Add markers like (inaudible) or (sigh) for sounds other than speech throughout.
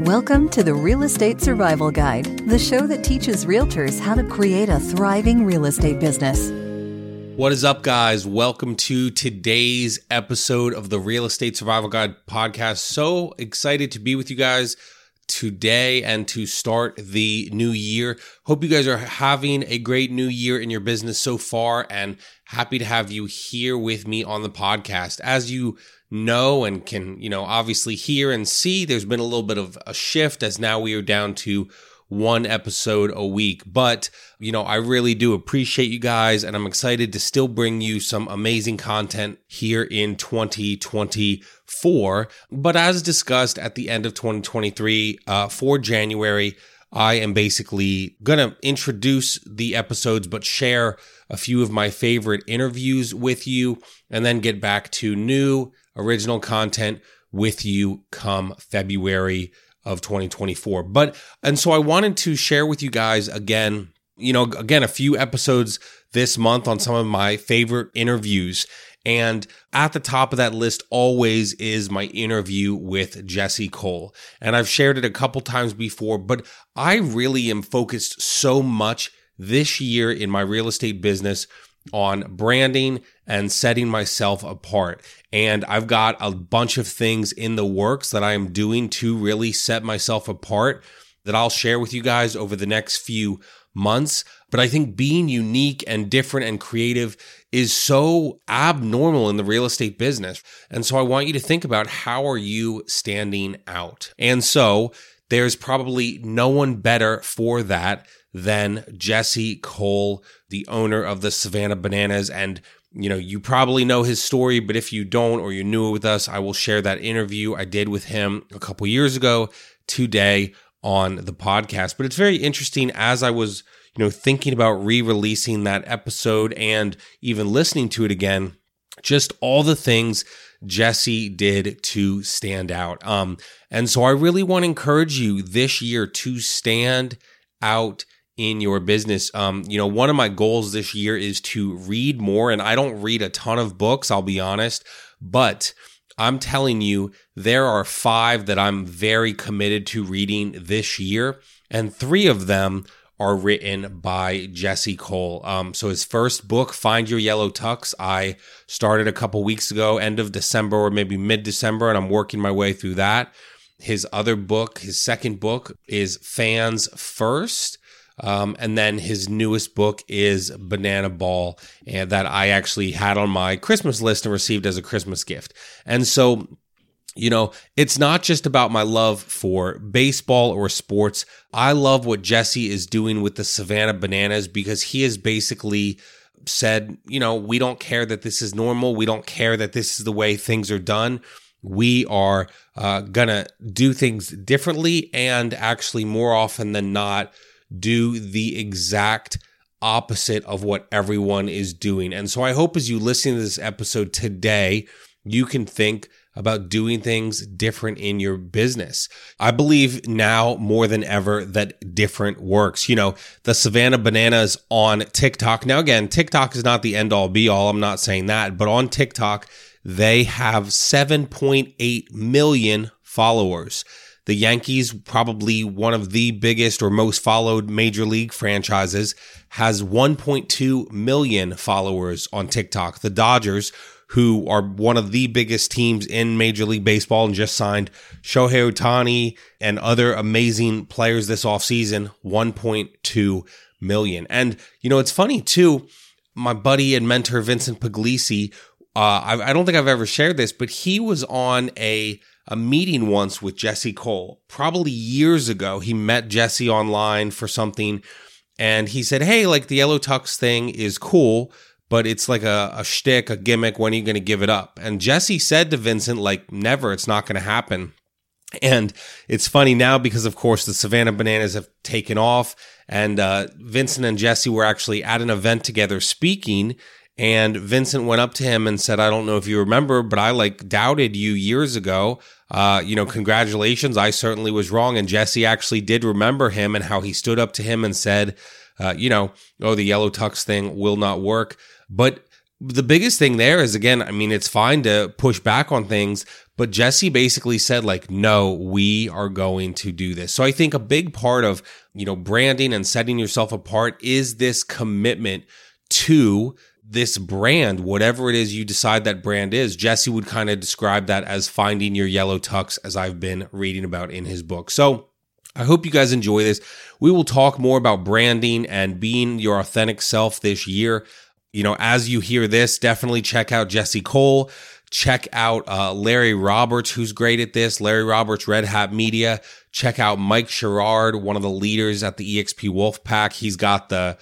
Welcome to the Real Estate Survival Guide, the show that teaches realtors how to create a thriving real estate business. What is up, guys? Welcome to today's episode of the Real Estate Survival Guide podcast. So excited to be with you guys today and to start the new year. Hope you guys are having a great new year in your business so far and happy to have you here with me on the podcast. As you know and can, you know, obviously hear and see, there's been a little bit of a shift as now we are down to one episode a week. But, you know, I really do appreciate you guys and I'm excited to still bring you some amazing content here in 2024. But as discussed at the end of 2023, uh, for January, I am basically going to introduce the episodes, but share a few of my favorite interviews with you and then get back to new original content with you come February of 2024. But, and so I wanted to share with you guys again, you know, again, a few episodes this month on some of my favorite interviews. And at the top of that list always is my interview with Jesse Cole. And I've shared it a couple times before, but I really am focused so much this year in my real estate business on branding and setting myself apart. And I've got a bunch of things in the works that I am doing to really set myself apart that I'll share with you guys over the next few months. But I think being unique and different and creative is so abnormal in the real estate business. And so I want you to think about how are you standing out? And so there's probably no one better for that than Jesse Cole, the owner of the Savannah Bananas. And, you know, you probably know his story, but if you don't or you're new with us, I will share that interview I did with him a couple years ago today on the podcast. But it's very interesting as I was, you know, thinking about re releasing that episode and even listening to it again, just all the things Jesse did to stand out. Um, and so I really want to encourage you this year to stand out in your business. Um, you know, one of my goals this year is to read more, and I don't read a ton of books, I'll be honest, but I'm telling you, there are five that I'm very committed to reading this year, and three of them are written by Jesse Cole. Um, so his first book, Find Your Yellow Tux, I started a couple weeks ago, end of December or maybe mid December, and I'm working my way through that. His other book, his second book, is Fans First. Um, and then his newest book is Banana Ball, and that I actually had on my Christmas list and received as a Christmas gift. And so, you know, it's not just about my love for baseball or sports. I love what Jesse is doing with the Savannah Bananas because he has basically said, you know, we don't care that this is normal. We don't care that this is the way things are done. We are uh, going to do things differently and actually more often than not do the exact opposite of what everyone is doing. And so I hope as you listen to this episode today, you can think about doing things different in your business. I believe now more than ever that different works. You know, the Savannah Bananas on TikTok. Now, again, TikTok is not the end all be all. I'm not saying that, but on TikTok, they have 7.8 million followers. The Yankees, probably one of the biggest or most followed major league franchises, has 1.2 million followers on TikTok. The Dodgers, who are one of the biggest teams in Major League Baseball and just signed Shohei Ohtani and other amazing players this offseason, 1.2 million. And, you know, it's funny too. My buddy and mentor, Vincent Puglisi, uh, I, I don't think I've ever shared this, but he was on a a meeting once with Jesse Cole, probably years ago. He met Jesse online for something and he said, Hey, like the Yellow Tux thing is cool, but it's like a, a shtick, a gimmick. When are you going to give it up? And Jesse said to Vincent, like, never, it's not going to happen. And it's funny now because, of course, the Savannah Bananas have taken off. And uh, Vincent and Jesse were actually at an event together speaking. And Vincent went up to him and said, I don't know if you remember, but I like doubted you years ago. Uh, you know, congratulations. I certainly was wrong. And Jesse actually did remember him and how he stood up to him and said, uh, you know, oh, the yellow tux thing will not work. But the biggest thing there is again, I mean, it's fine to push back on things, but Jesse basically said, like, no, we are going to do this. So I think a big part of, you know, branding and setting yourself apart is this commitment to this brand, whatever it is you decide that brand is. Jesse would kind of describe that as finding your yellow tux, as I've been reading about in his book. So I hope you guys enjoy this. We will talk more about branding and being your authentic self this year you know, as you hear this, definitely check out Jesse Cole. Check out uh, Larry Roberts, who's great at this. Larry Roberts, Red Hat Media. Check out Mike Sherrard, one of the leaders at the EXP Wolf Pack. He's got the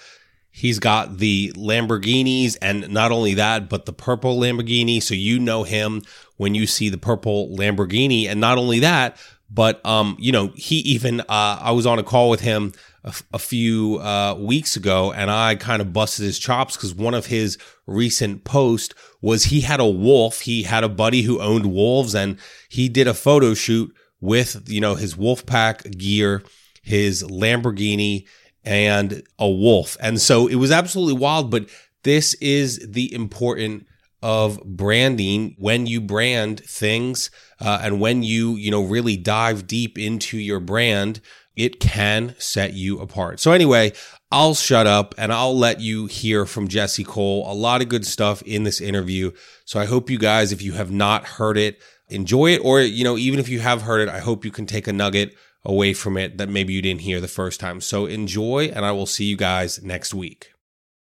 he's got the Lamborghinis, and not only that, but the purple Lamborghini. So you know him when you see the purple Lamborghini, and not only that, but um, you know, he even uh, I was on a call with him a, a few uh, weeks ago, and I kind of busted his chops because one of his recent posts was he had a wolf. He had a buddy who owned wolves, and he did a photo shoot with you know his wolf pack gear, his Lamborghini, and a wolf. And so it was absolutely wild. But this is the important of branding when you brand things uh, and when you you know really dive deep into your brand it can set you apart. So, anyway, I'll shut up and I'll let you hear from Jesse Cole. A lot of good stuff in this interview. So, I hope you guys, if you have not heard it, enjoy it. Or, you know, even if you have heard it, I hope you can take a nugget away from it that maybe you didn't hear the first time. So, enjoy, and I will see you guys next week.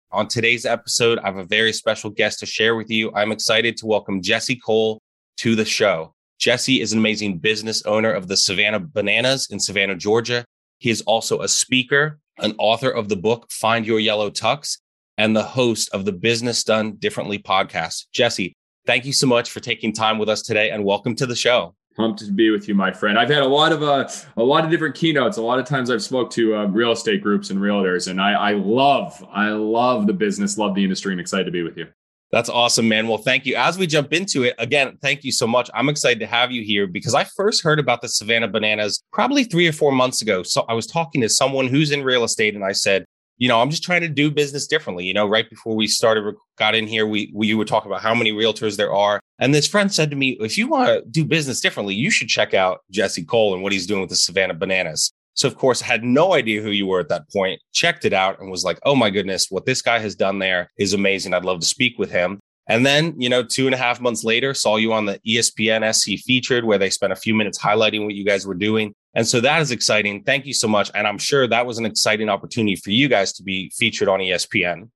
On today's episode, I have a very special guest to share with you. I'm excited to welcome Jesse Cole to the show. Jesse is an amazing business owner of the Savannah Bananas in Savannah, Georgia. He is also a speaker, an author of the book Find Your Yellow Tux, and the host of the Business Done Differently podcast. Jesse, thank you so much for taking time with us today and welcome to the show. Pumped to be with you, my friend. I've had a lot of uh, a lot of different keynotes. A lot of times I've spoke to uh, real estate groups and realtors, and I, I love I love the business, love the industry, and excited to be with you. That's awesome, man. Well, thank you. As we jump into it, again, thank you so much. I'm excited to have you here because I first heard about the Savannah Bananas probably three or four months ago. So I was talking to someone who's in real estate and I said, you know, I'm just trying to do business differently. You know, right before we started, got in here, we, we were talking about how many realtors there are. And this friend said to me, if you want to do business differently, you should check out Jesse Cole and what he's doing with the Savannah Bananas. So, of course, I had no idea who you were at that point, checked it out and was like, oh my goodness, what this guy has done there is amazing. I'd love to speak with him. And then, you know, two and a half months later, saw you on the ESPN SC featured where they spent a few minutes highlighting what you guys were doing. And so that is exciting. Thank you so much. And I'm sure that was an exciting opportunity for you guys to be featured on ESPN.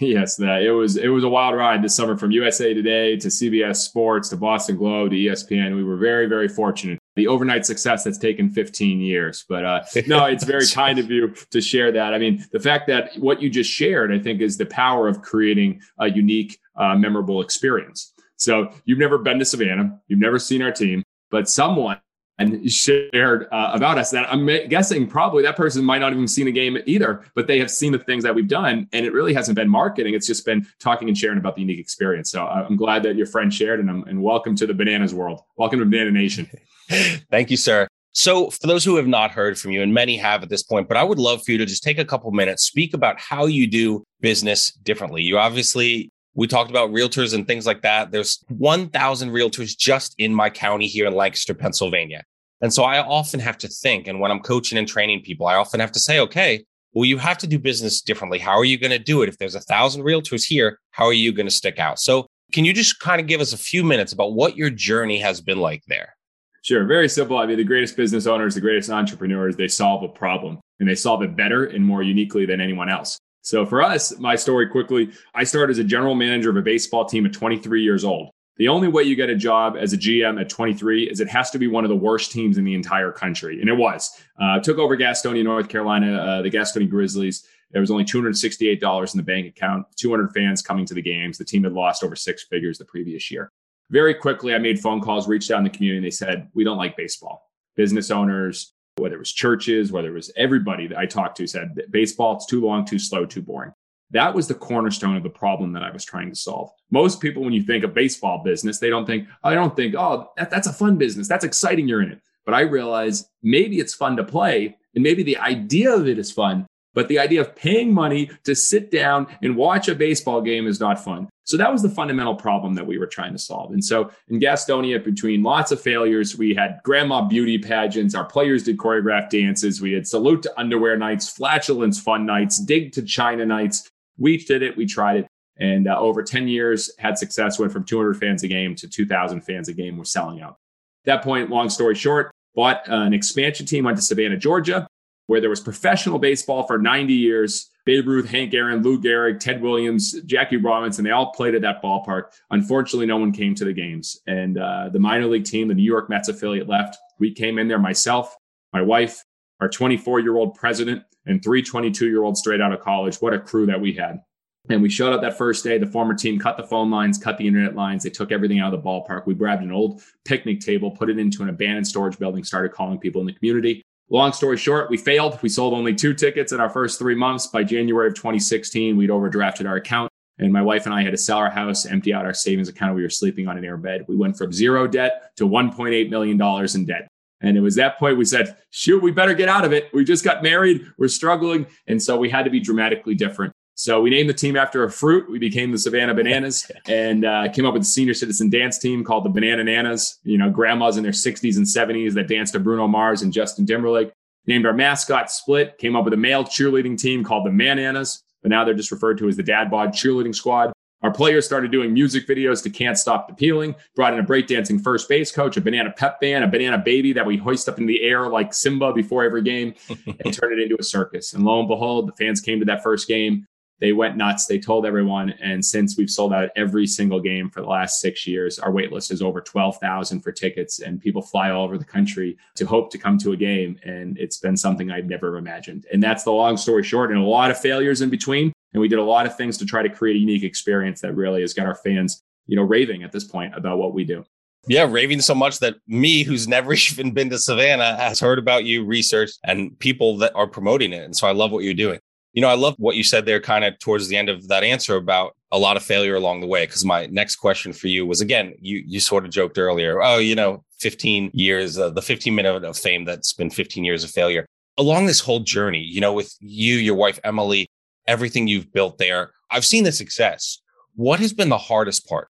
Yes, that it was it was a wild ride this summer from USA Today to CBS Sports to Boston Globe to ESPN. We were very very fortunate. The overnight success that's taken 15 years, but uh, (laughs) no, it's very kind of you to share that. I mean, the fact that what you just shared, I think, is the power of creating a unique uh, memorable experience. So you've never been to Savannah, you've never seen our team, but someone and shared uh, about us that I'm guessing probably that person might not even seen a game either, but they have seen the things that we've done. And it really hasn't been marketing. It's just been talking and sharing about the unique experience. So uh, I'm glad that your friend shared and, I'm, and welcome to the bananas world. Welcome to Banana Nation. (laughs) Thank you, sir. So, for those who have not heard from you, and many have at this point, but I would love for you to just take a couple minutes, speak about how you do business differently. You obviously we talked about realtors and things like that. There's 1,000 realtors just in my county here in Lancaster, Pennsylvania. And so I often have to think, and when I'm coaching and training people, I often have to say, okay, well, you have to do business differently. How are you going to do it? If there's a thousand realtors here, how are you going to stick out? So can you just kind of give us a few minutes about what your journey has been like there? Sure. Very simple. I mean, the greatest business owners, the greatest entrepreneurs, they solve a problem and they solve it better and more uniquely than anyone else. So for us, my story quickly, I started as a general manager of a baseball team at 23 years old. The only way you get a job as a GM at 23 is it has to be one of the worst teams in the entire country. And it was. Uh, took over Gastonia, North Carolina, uh, the Gastonia Grizzlies. There was only $268 in the bank account, 200 fans coming to the games. The team had lost over six figures the previous year. Very quickly, I made phone calls, reached out in the community, and they said, We don't like baseball. Business owners, whether it was churches, whether it was everybody that I talked to said baseball, it's too long, too slow, too boring. That was the cornerstone of the problem that I was trying to solve. Most people, when you think of baseball business, they don't think, oh, I don't think, oh, that, that's a fun business. That's exciting. You're in it. But I realize maybe it's fun to play and maybe the idea of it is fun, But the idea of paying money to sit down and watch a baseball game is not fun. So that was the fundamental problem that we were trying to solve. And so in Gastonia, between lots of failures, we had grandma beauty pageants, our players did choreographed dances, we had salute to underwear nights, flatulence fun nights, dig to China nights. We did it, we tried it. And uh, over 10 years, had success, went from 200 fans a game to 2,000 fans a game. We're selling out. At that point, long story short, bought an expansion team, went to Savannah, Georgia, where there was professional baseball for 90 years. Babe Ruth, Hank Aaron, Lou Gehrig, Ted Williams, Jackie Robinson, they all played at that ballpark. Unfortunately, no one came to the games. And uh, the minor league team, the New York Mets affiliate, left. We came in there, myself, my wife, our 24 year old president, and three 22 year olds straight out of college. What a crew that we had. And we showed up that first day. The former team cut the phone lines, cut the internet lines. They took everything out of the ballpark. We grabbed an old picnic table, put it into an abandoned storage building, started calling people in the community. Long story short, we failed. We sold only two tickets in our first three months. By January of 2016, we'd overdrafted our account. And my wife and I had to sell our house, empty out our savings account. We were sleeping on an air bed. We went from zero debt to $1.8 million in debt. And it was that point we said, shoot, we better get out of it. We just got married. We're struggling. And so we had to be dramatically different. So we named the team after a fruit. We became the Savannah Bananas (laughs) and uh, came up with a senior citizen dance team called the Banana Nanas. You know, grandmas in their 60s and 70s that danced to Bruno Mars and Justin Timberlake. Named our mascot Split. Came up with a male cheerleading team called the Mananas, but now they're just referred to as the Dad Bod Cheerleading Squad. Our players started doing music videos to Can't Stop the Peeling, brought in a breakdancing first base coach, a banana pep band, a banana baby that we hoist up in the air like Simba before every game (laughs) and turned it into a circus. And lo and behold, the fans came to that first game they went nuts. They told everyone. And since we've sold out every single game for the last six years, our wait list is over 12,000 for tickets. And people fly all over the country to hope to come to a game. And it's been something I've never imagined. And that's the long story short, and a lot of failures in between. And we did a lot of things to try to create a unique experience that really has got our fans, you know, raving at this point about what we do. Yeah, raving so much that me, who's never (laughs) even been to Savannah, has heard about you, researched, and people that are promoting it. And so I love what you're doing. You know, I love what you said there kind of towards the end of that answer about a lot of failure along the way. Cause my next question for you was again, you, you sort of joked earlier, oh, you know, 15 years, uh, the 15 minute of fame that's been 15 years of failure. Along this whole journey, you know, with you, your wife, Emily, everything you've built there, I've seen the success. What has been the hardest part?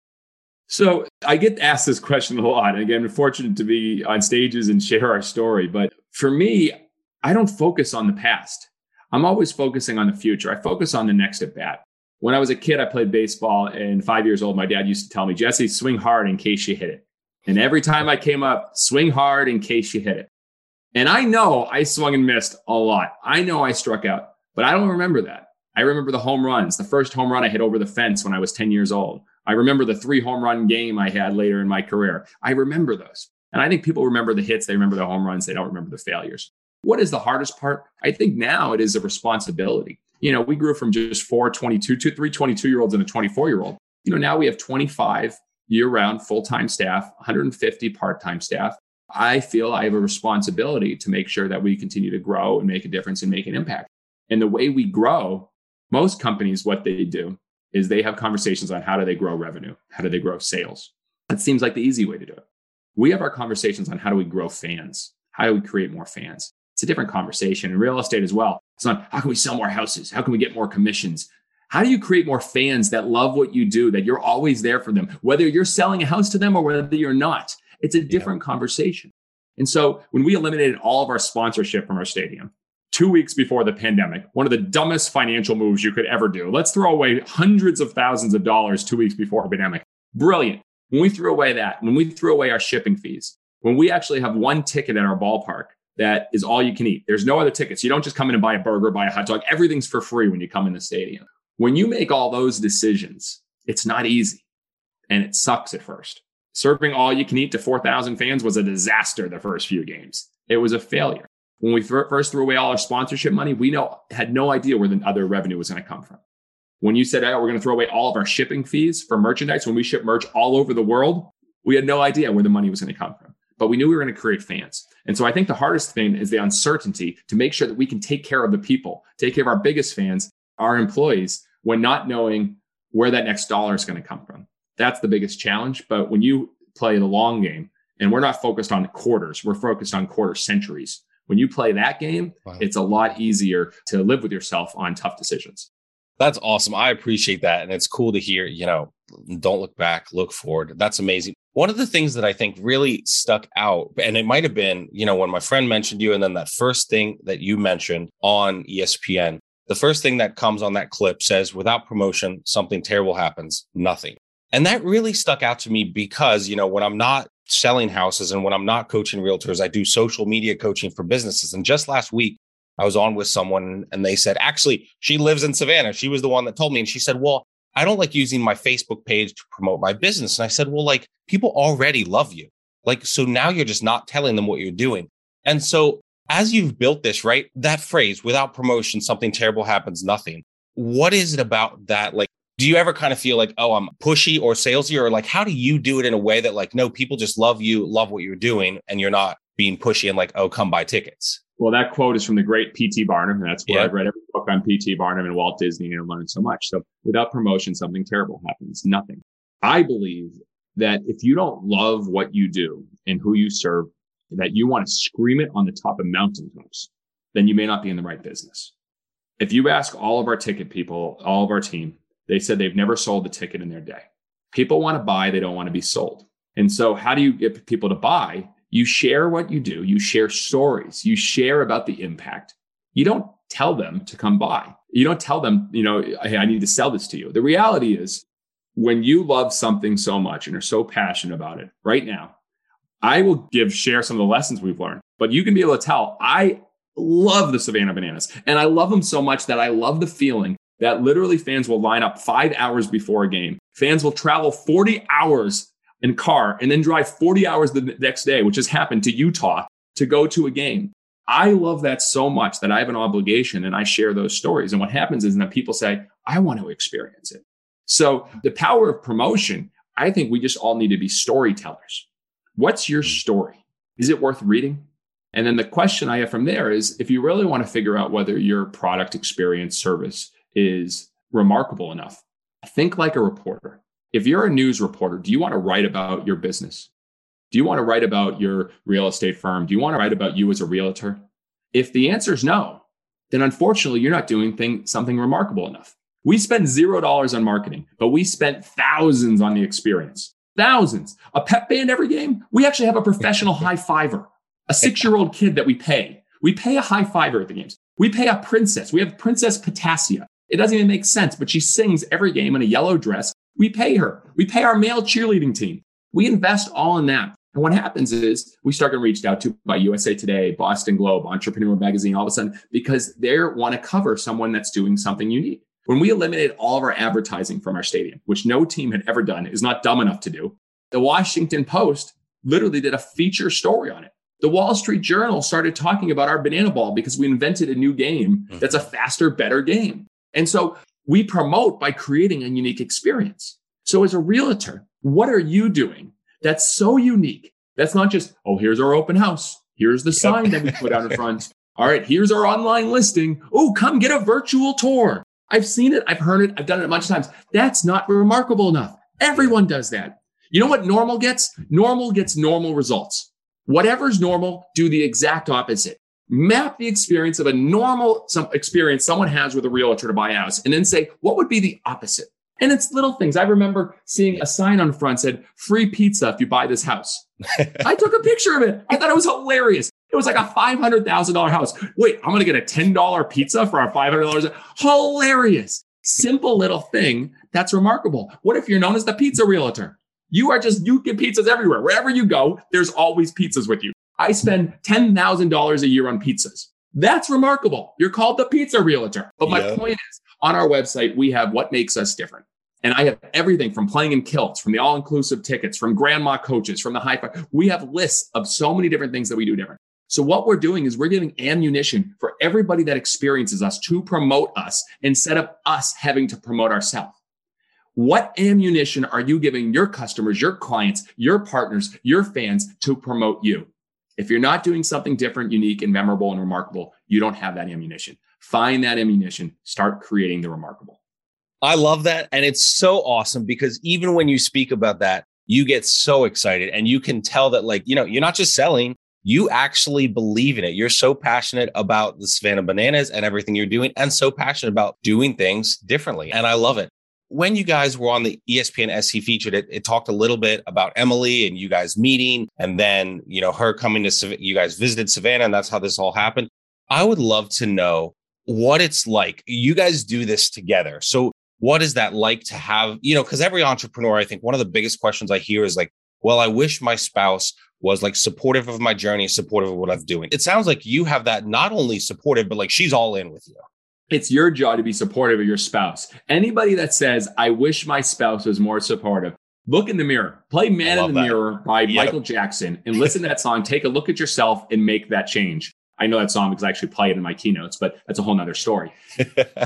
So I get asked this question a lot. And again, fortunate to be on stages and share our story. But for me, I don't focus on the past. I'm always focusing on the future. I focus on the next at bat. When I was a kid, I played baseball, and five years old, my dad used to tell me, Jesse, swing hard in case you hit it. And every time I came up, swing hard in case you hit it. And I know I swung and missed a lot. I know I struck out, but I don't remember that. I remember the home runs, the first home run I hit over the fence when I was 10 years old. I remember the three home run game I had later in my career. I remember those. And I think people remember the hits, they remember the home runs, they don't remember the failures. What is the hardest part? I think now it is a responsibility. You know, we grew from just four 22 to three 22 year olds and a 24 year old. You know, now we have 25 year round full time staff, 150 part time staff. I feel I have a responsibility to make sure that we continue to grow and make a difference and make an impact. And the way we grow, most companies, what they do is they have conversations on how do they grow revenue? How do they grow sales? That seems like the easy way to do it. We have our conversations on how do we grow fans? How do we create more fans? It's a different conversation in real estate as well. It's not how can we sell more houses? How can we get more commissions? How do you create more fans that love what you do, that you're always there for them, whether you're selling a house to them or whether you're not? It's a different yeah. conversation. And so when we eliminated all of our sponsorship from our stadium, two weeks before the pandemic, one of the dumbest financial moves you could ever do. Let's throw away hundreds of thousands of dollars two weeks before a pandemic. Brilliant. When we threw away that, when we threw away our shipping fees, when we actually have one ticket at our ballpark that is all you can eat. There's no other tickets. You don't just come in and buy a burger, buy a hot dog. Everything's for free when you come in the stadium. When you make all those decisions, it's not easy and it sucks at first. Serving all you can eat to 4,000 fans was a disaster the first few games. It was a failure. When we first threw away all our sponsorship money, we know had no idea where the other revenue was going to come from. When you said, oh, we're going to throw away all of our shipping fees for merchandise, when we ship merch all over the world, we had no idea where the money was going to come from but we knew we were going to create fans. And so I think the hardest thing is the uncertainty to make sure that we can take care of the people, take care of our biggest fans, our employees, when not knowing where that next dollar is going to come from. That's the biggest challenge. But when you play the long game, and we're not focused on quarters, we're focused on quarter centuries. When you play that game, wow. it's a lot easier to live with yourself on tough decisions. That's awesome. I appreciate that. And it's cool to hear, you know, don't look back, look forward. That's amazing. One of the things that I think really stuck out, and it might have been, you know, when my friend mentioned you, and then that first thing that you mentioned on ESPN, the first thing that comes on that clip says, without promotion, something terrible happens, nothing. And that really stuck out to me because, you know, when I'm not selling houses and when I'm not coaching realtors, I do social media coaching for businesses. And just last week, I was on with someone and they said, actually, she lives in Savannah. She was the one that told me. And she said, well, I don't like using my Facebook page to promote my business. And I said, well, like people already love you. Like, so now you're just not telling them what you're doing. And so as you've built this, right? That phrase, without promotion, something terrible happens, nothing. What is it about that? Like, do you ever kind of feel like, oh, I'm pushy or salesy? Or like, how do you do it in a way that like, no, people just love you, love what you're doing, and you're not being pushy and like, oh, come buy tickets? Well, that quote is from the great P.T. Barnum. And that's where yeah. I've read every book on P.T. Barnum and Walt Disney and learned so much. So without promotion, something terrible happens. Nothing. I believe that if you don't love what you do and who you serve, that you want to scream it on the top of mountaintops, then you may not be in the right business. If you ask all of our ticket people, all of our team, they said they've never sold a ticket in their day. People want to buy, they don't want to be sold. And so how do you get people to buy? You share what you do, you share stories, you share about the impact. You don't tell them to come buy. You don't tell them, you know, hey, I need to sell this to you. The reality is when you love something so much and are so passionate about it right now, I will give share some of the lessons we've learned, but you can be able to tell I love the Savannah Bananas and I love them so much that I love the feeling that literally fans will line up five hours before a game. Fans will travel 40 hours in car and then drive 40 hours the next day, which has happened to Utah to go to a game. I love that so much that I have an obligation and I share those stories. And what happens is that people say, I want to experience it. So the power of promotion, I think we just all need to be storytellers. What's your mm. story? Is it worth reading? And then the question I have from there is if you really want to figure out whether your product experience service is remarkable enough, think like a reporter if you're a news reporter, do you want to write about your business? Do you want to write about your real estate firm? Do you want to write about you as a realtor? If the answer is no, then unfortunately, you're not doing thing, something remarkable enough. We spend zero dollars on marketing, but we spent thousands on the experience. Thousands. A pep band every game. We actually have a professional high fiver, a six year old kid that we pay. We pay a high fiver at the games. We pay a princess. We have Princess Potassia. It doesn't even make sense, but she sings every game in a yellow dress we pay her. We pay our male cheerleading team. We invest all in that. And what happens is we start getting reached out to by USA Today, Boston Globe, Entrepreneur Magazine, all of a sudden, because they want to cover someone that's doing something unique. When we eliminated all of our advertising from our stadium, which no team had ever done, is not dumb enough to do, the Washington Post literally did a feature story on it. The Wall Street Journal started talking about our banana ball because we invented a new game mm-hmm. that's a faster, better game. And so we promote by creating a unique experience. So as a realtor, what are you doing that's so unique? That's not just, oh, here's our open house. Here's the sign that we put out in (laughs) front. All right, here's our online listing. Oh, come get a virtual tour. I've seen it. I've heard it. I've done it a bunch of times. That's not remarkable enough. Everyone does that. You know what normal gets? Normal gets normal results. Whatever's normal, do the exact opposite map the experience of a normal some experience someone has with a realtor to buy a house and then say what would be the opposite? And it's little things. I remember seeing a sign on the front said free pizza if you buy this house. (laughs) I took a picture of it. I thought it was hilarious. It was like a $500000 house. Wait i'm going to get a $10 pizza for our $500 hilarious. Simple little thing that's remarkable. What if you're known as the pizza realtor? You are just you get pizzas everywhere. Wherever you go there's always pizzas with you I spend $10,000 a year on pizzas. That's remarkable. You're called the pizza realtor. But my yeah. point is on our website, we have what makes us different. And I have everything from playing in kilts, from the all inclusive tickets, from grandma coaches, from the high five. We have lists of so many different things that we do different. So what we're doing is we're giving ammunition for everybody that experiences us to promote us instead of us having to promote ourselves. What ammunition are you giving your customers, your clients, your partners, your fans to promote you? If you're not doing something different, unique, and memorable and remarkable, you don't have that ammunition. Find that ammunition, start creating the remarkable. I love that. And it's so awesome because even when you speak about that, you get so excited and you can tell that, like, you know, you're not just selling, you actually believe in it. You're so passionate about the Savannah Bananas and everything you're doing, and so passionate about doing things differently. And I love it. When you guys were on the ESPN SC featured, it, it talked a little bit about Emily and you guys meeting, and then you know her coming to you guys visited Savannah, and that's how this all happened. I would love to know what it's like. You guys do this together, so what is that like to have? You know, because every entrepreneur, I think one of the biggest questions I hear is like, "Well, I wish my spouse was like supportive of my journey, supportive of what I'm doing. It sounds like you have that not only supportive, but like she's all in with you. It's your job to be supportive of your spouse. Anybody that says, I wish my spouse was more supportive, look in the mirror, play Man in the that. Mirror by yep. Michael Jackson and listen to that song. Take a look at yourself and make that change. I know that song because I actually play it in my keynotes, but that's a whole nother story.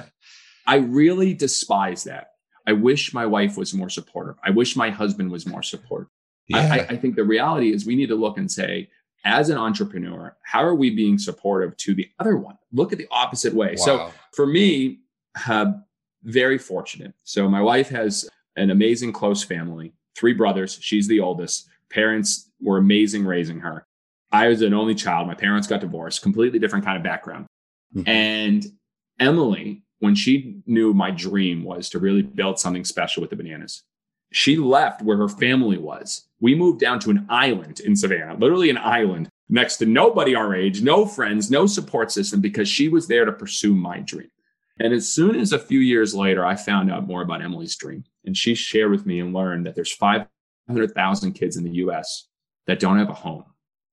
(laughs) I really despise that. I wish my wife was more supportive. I wish my husband was more supportive. Yeah. I, I think the reality is we need to look and say, as an entrepreneur, how are we being supportive to the other one? Look at the opposite way. Wow. So for me, uh, very fortunate. So my wife has an amazing close family, three brothers. She's the oldest. Parents were amazing raising her. I was an only child. My parents got divorced, completely different kind of background. Mm-hmm. And Emily, when she knew my dream was to really build something special with the bananas, she left where her family was. We moved down to an island in Savannah, literally an island next to nobody our age, no friends, no support system, because she was there to pursue my dream. And as soon as a few years later, I found out more about Emily's dream, and she shared with me and learned that there's 500,000 kids in the US that don't have a home.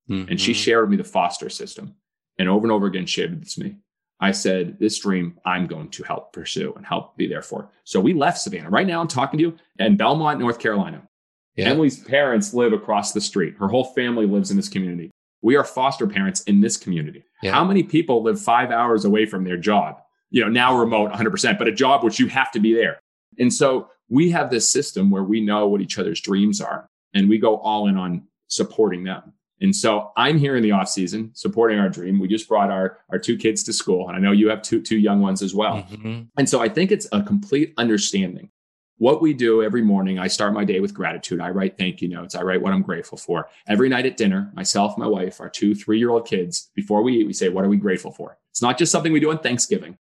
Mm-hmm. And she shared with me the foster system and over and over again shared this with me. I said, this dream I'm going to help pursue and help be there for. So we left Savannah. Right now, I'm talking to you in Belmont, North Carolina. Yeah. Emily's parents live across the street. Her whole family lives in this community. We are foster parents in this community. Yeah. How many people live five hours away from their job? You know, now remote 100%, but a job which you have to be there. And so we have this system where we know what each other's dreams are and we go all in on supporting them. And so I'm here in the off season supporting our dream. We just brought our, our two kids to school. And I know you have two, two young ones as well. Mm-hmm. And so I think it's a complete understanding. What we do every morning, I start my day with gratitude. I write thank you notes. I write what I'm grateful for. Every night at dinner, myself, my wife, our two three year old kids, before we eat, we say, What are we grateful for? It's not just something we do on Thanksgiving.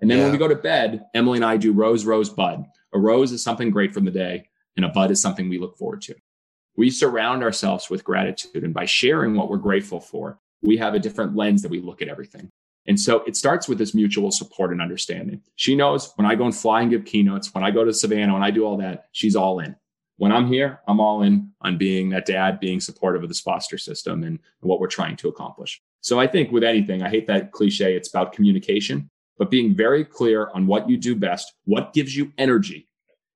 And then yeah. when we go to bed, Emily and I do rose, rose, bud. A rose is something great from the day, and a bud is something we look forward to we surround ourselves with gratitude. And by sharing what we're grateful for, we have a different lens that we look at everything. And so it starts with this mutual support and understanding. She knows when I go and fly and give keynotes, when I go to Savannah, when I do all that, she's all in. When I'm here, I'm all in on being that dad, being supportive of this foster system and what we're trying to accomplish. So I think with anything, I hate that cliche, it's about communication, but being very clear on what you do best, what gives you energy,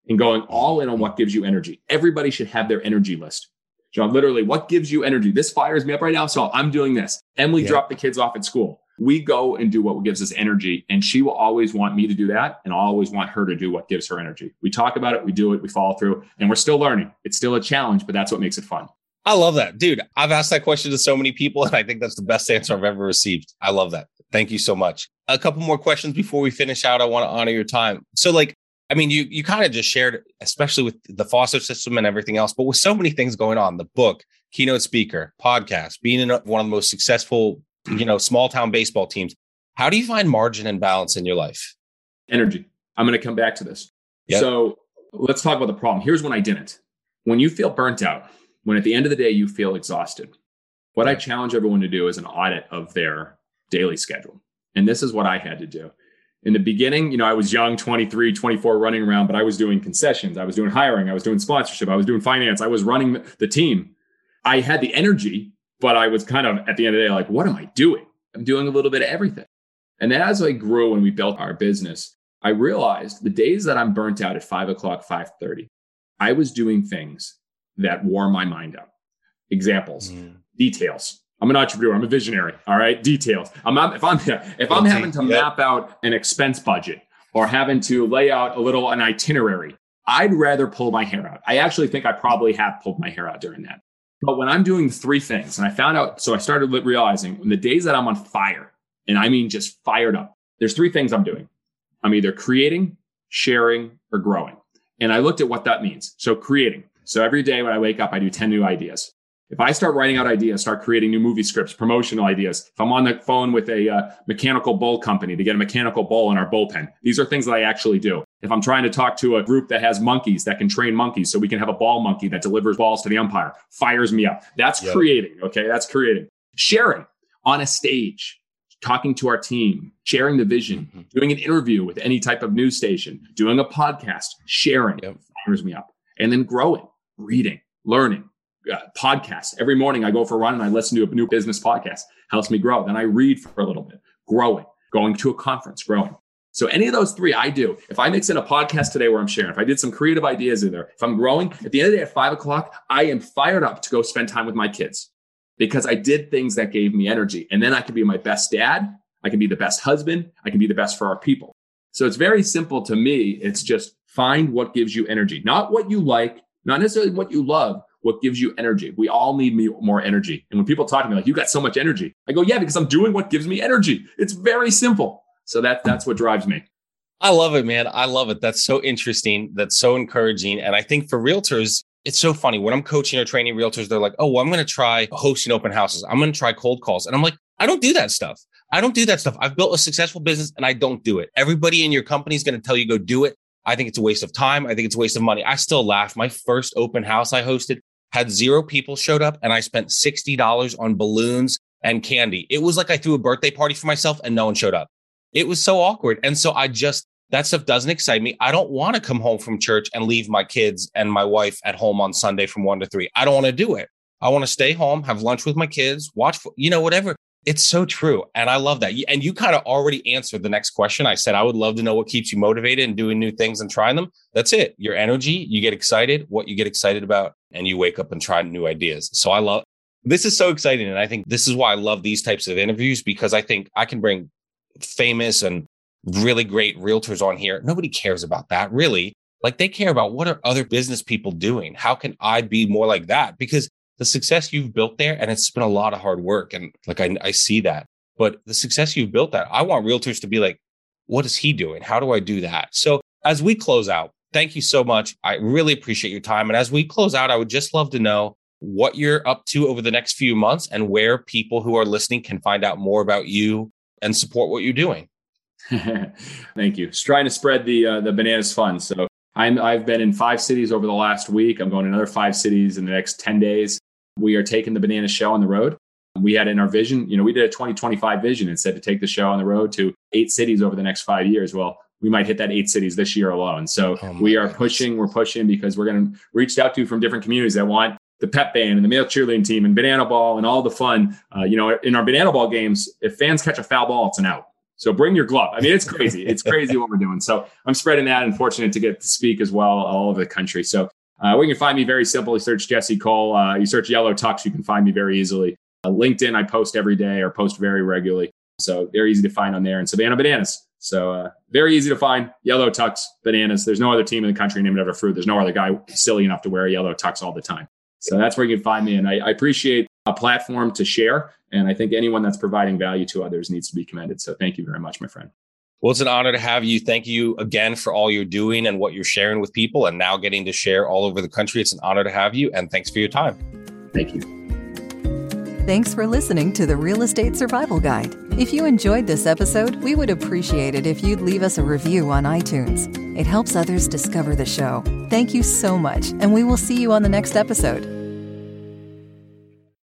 and going all in on what gives you energy. Everybody should have their energy list. John, literally, what gives you energy? This fires me up right now. So I'm doing this. Emily yeah. dropped the kids off at school. We go and do what gives us energy. And she will always want me to do that. And I'll always want her to do what gives her energy. We talk about it, we do it, we follow through, and we're still learning. It's still a challenge, but that's what makes it fun. I love that. Dude, I've asked that question to so many people, and I think that's the best answer I've ever received. I love that. Thank you so much. A couple more questions before we finish out. I want to honor your time. So, like, I mean, you you kind of just shared, especially with the foster system and everything else, but with so many things going on, the book, keynote speaker, podcast, being in one of the most successful, you know, small town baseball teams. How do you find margin and balance in your life? Energy. I'm going to come back to this. Yep. So let's talk about the problem. Here's when I didn't. When you feel burnt out, when at the end of the day you feel exhausted, what I challenge everyone to do is an audit of their daily schedule. And this is what I had to do in the beginning, you know, I was young, 23, 24, running around, but I was doing concessions. I was doing hiring. I was doing sponsorship. I was doing finance. I was running the team. I had the energy, but I was kind of at the end of the day, like, what am I doing? I'm doing a little bit of everything. And then as I grew and we built our business, I realized the days that I'm burnt out at five o'clock, 5.30, I was doing things that wore my mind out. Examples, mm. details, I'm an entrepreneur. I'm a visionary. All right. Details. I'm not, if I'm if I'm having to map out an expense budget or having to lay out a little an itinerary, I'd rather pull my hair out. I actually think I probably have pulled my hair out during that. But when I'm doing three things, and I found out, so I started realizing in the days that I'm on fire, and I mean just fired up, there's three things I'm doing. I'm either creating, sharing, or growing. And I looked at what that means. So creating. So every day when I wake up, I do 10 new ideas. If I start writing out ideas, start creating new movie scripts, promotional ideas, if I'm on the phone with a uh, mechanical bull company to get a mechanical bull in our bullpen, these are things that I actually do. If I'm trying to talk to a group that has monkeys that can train monkeys so we can have a ball monkey that delivers balls to the umpire, fires me up. That's yep. creating. Okay. That's creating. Sharing on a stage, talking to our team, sharing the vision, mm-hmm. doing an interview with any type of news station, doing a podcast, sharing yep. fires me up. And then growing, reading, learning, uh, podcasts. Every morning I go for a run and I listen to a new business podcast. Helps me grow. Then I read for a little bit, growing, going to a conference, growing. So any of those three I do. If I mix in a podcast today where I'm sharing, if I did some creative ideas in there, if I'm growing, at the end of the day at five o'clock, I am fired up to go spend time with my kids because I did things that gave me energy. And then I can be my best dad. I can be the best husband. I can be the best for our people. So it's very simple to me. It's just find what gives you energy, not what you like, not necessarily what you love, what gives you energy. We all need more energy. And when people talk to me like, you got so much energy, I go, yeah, because I'm doing what gives me energy. It's very simple. So that, that's what drives me. I love it, man. I love it. That's so interesting. That's so encouraging. And I think for realtors, it's so funny when I'm coaching or training realtors, they're like, oh, well, I'm going to try hosting open houses. I'm going to try cold calls. And I'm like, I don't do that stuff. I don't do that stuff. I've built a successful business and I don't do it. Everybody in your company is going to tell you go do it. I think it's a waste of time. I think it's a waste of money. I still laugh. My first open house I hosted, had zero people showed up and I spent $60 on balloons and candy. It was like I threw a birthday party for myself and no one showed up. It was so awkward. And so I just, that stuff doesn't excite me. I don't want to come home from church and leave my kids and my wife at home on Sunday from one to three. I don't want to do it. I want to stay home, have lunch with my kids, watch, you know, whatever. It's so true. And I love that. And you kind of already answered the next question. I said, I would love to know what keeps you motivated and doing new things and trying them. That's it. Your energy, you get excited, what you get excited about, and you wake up and try new ideas. So I love this is so exciting. And I think this is why I love these types of interviews because I think I can bring famous and really great realtors on here. Nobody cares about that really. Like they care about what are other business people doing? How can I be more like that? Because the success you've built there, and it's been a lot of hard work. And like I, I see that, but the success you've built that, I want realtors to be like, what is he doing? How do I do that? So as we close out, thank you so much. I really appreciate your time. And as we close out, I would just love to know what you're up to over the next few months and where people who are listening can find out more about you and support what you're doing. (laughs) Thank you. Just trying to spread the uh, the bananas fun. So I'm I've been in five cities over the last week. I'm going to another five cities in the next 10 days. We are taking the banana show on the road. We had in our vision, you know, we did a 2025 vision and said to take the show on the road to eight cities over the next five years. Well, we might hit that eight cities this year alone. So oh we are goodness. pushing, we're pushing because we're going to reach out to from different communities that want the pep band and the male cheerleading team and banana ball and all the fun. Uh, you know, in our banana ball games, if fans catch a foul ball, it's an out. So bring your glove. I mean, it's crazy. It's crazy what we're doing. So I'm spreading that and fortunate to get to speak as well all over the country. So uh, you can find me very simple. You search Jesse Cole. Uh, you search Yellow Tux. You can find me very easily. Uh, LinkedIn, I post every day or post very regularly. So they're easy to find on there. And Savannah Bananas. So uh, very easy to find. Yellow Tux Bananas. There's no other team in the country named after fruit. There's no other guy silly enough to wear a yellow tux all the time. So that's where you can find me. And I, I appreciate a platform to share. And I think anyone that's providing value to others needs to be commended. So thank you very much, my friend. Well, it's an honor to have you. Thank you again for all you're doing and what you're sharing with people and now getting to share all over the country. It's an honor to have you. And thanks for your time. Thank you. Thanks for listening to the Real Estate Survival Guide. If you enjoyed this episode, we would appreciate it if you'd leave us a review on iTunes. It helps others discover the show. Thank you so much, and we will see you on the next episode.